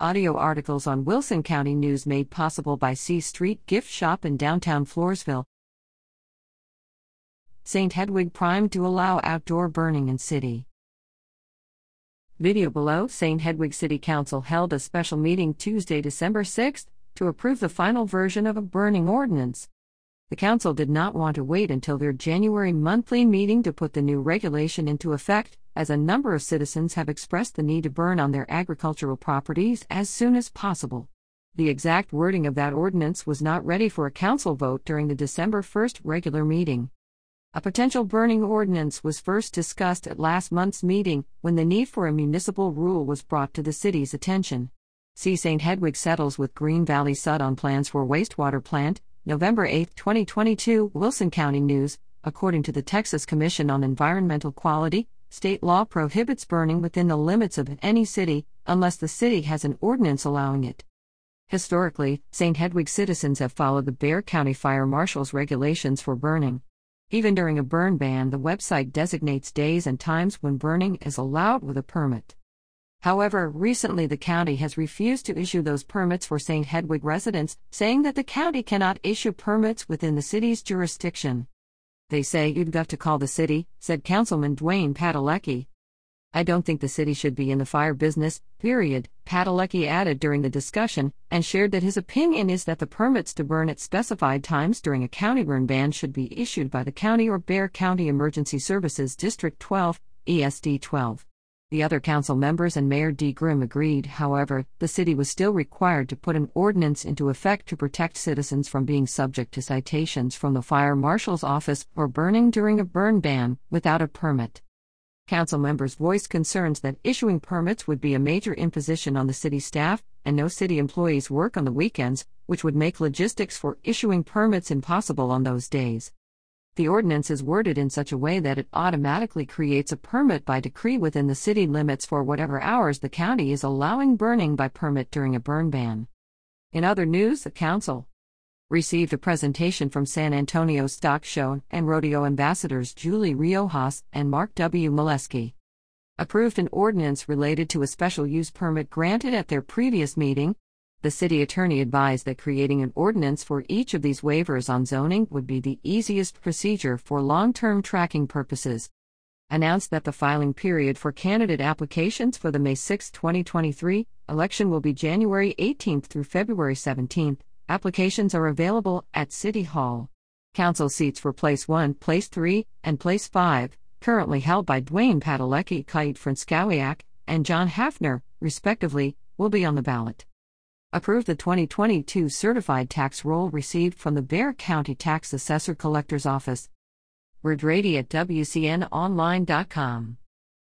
Audio articles on Wilson County News made possible by C Street Gift Shop in downtown Floresville. St. Hedwig primed to allow outdoor burning in city. Video below St. Hedwig City Council held a special meeting Tuesday, December 6th to approve the final version of a burning ordinance. The council did not want to wait until their January monthly meeting to put the new regulation into effect, as a number of citizens have expressed the need to burn on their agricultural properties as soon as possible. The exact wording of that ordinance was not ready for a council vote during the December 1st regular meeting. A potential burning ordinance was first discussed at last month's meeting when the need for a municipal rule was brought to the city's attention. See St. Hedwig settles with Green Valley Sud on plans for wastewater plant, November 8, 2022, Wilson County News. According to the Texas Commission on Environmental Quality, state law prohibits burning within the limits of any city unless the city has an ordinance allowing it. Historically, St. Hedwig citizens have followed the Bexar County Fire Marshal's regulations for burning. Even during a burn ban, the website designates days and times when burning is allowed with a permit. However, recently the county has refused to issue those permits for St. Hedwig residents, saying that the county cannot issue permits within the city's jurisdiction. They say you've got to call the city, said Councilman Dwayne Padalecki. I don't think the city should be in the fire business, period, Padalecki added during the discussion, and shared that his opinion is that the permits to burn at specified times during a county burn ban should be issued by the county or Bexar County Emergency Services District 12, ESD 12. The other council members and Mayor D. Grimm agreed, however, the city was still required to put an ordinance into effect to protect citizens from being subject to citations from the fire marshal's office for burning during a burn ban without a permit. Council members voiced concerns that issuing permits would be a major imposition on the city staff, and no city employees work on the weekends, which would make logistics for issuing permits impossible on those days. The ordinance is worded in such a way that it automatically creates a permit by decree within the city limits for whatever hours the county is allowing burning by permit during a burn ban. In other news, the council received a presentation from San Antonio Stock Show and Rodeo ambassadors Julie Riojas and Mark W. Molesky. Approved an ordinance related to a special use permit granted at their previous meeting. The city attorney advised that creating an ordinance for each of these waivers on zoning would be the easiest procedure for long term tracking purposes. Announced that the filing period for candidate applications for the May 6, 2023 election will be January 18 through February 17. Applications are available at City Hall. Council seats for Place 1, Place 3, and Place 5, currently held by Dwayne Padalecki, Kite Franskowiak, and John Hafner, respectively, will be on the ballot. Approve the 2022 certified tax roll received from the Bexar County Tax Assessor Collector's Office. Word at WCNOnline.com.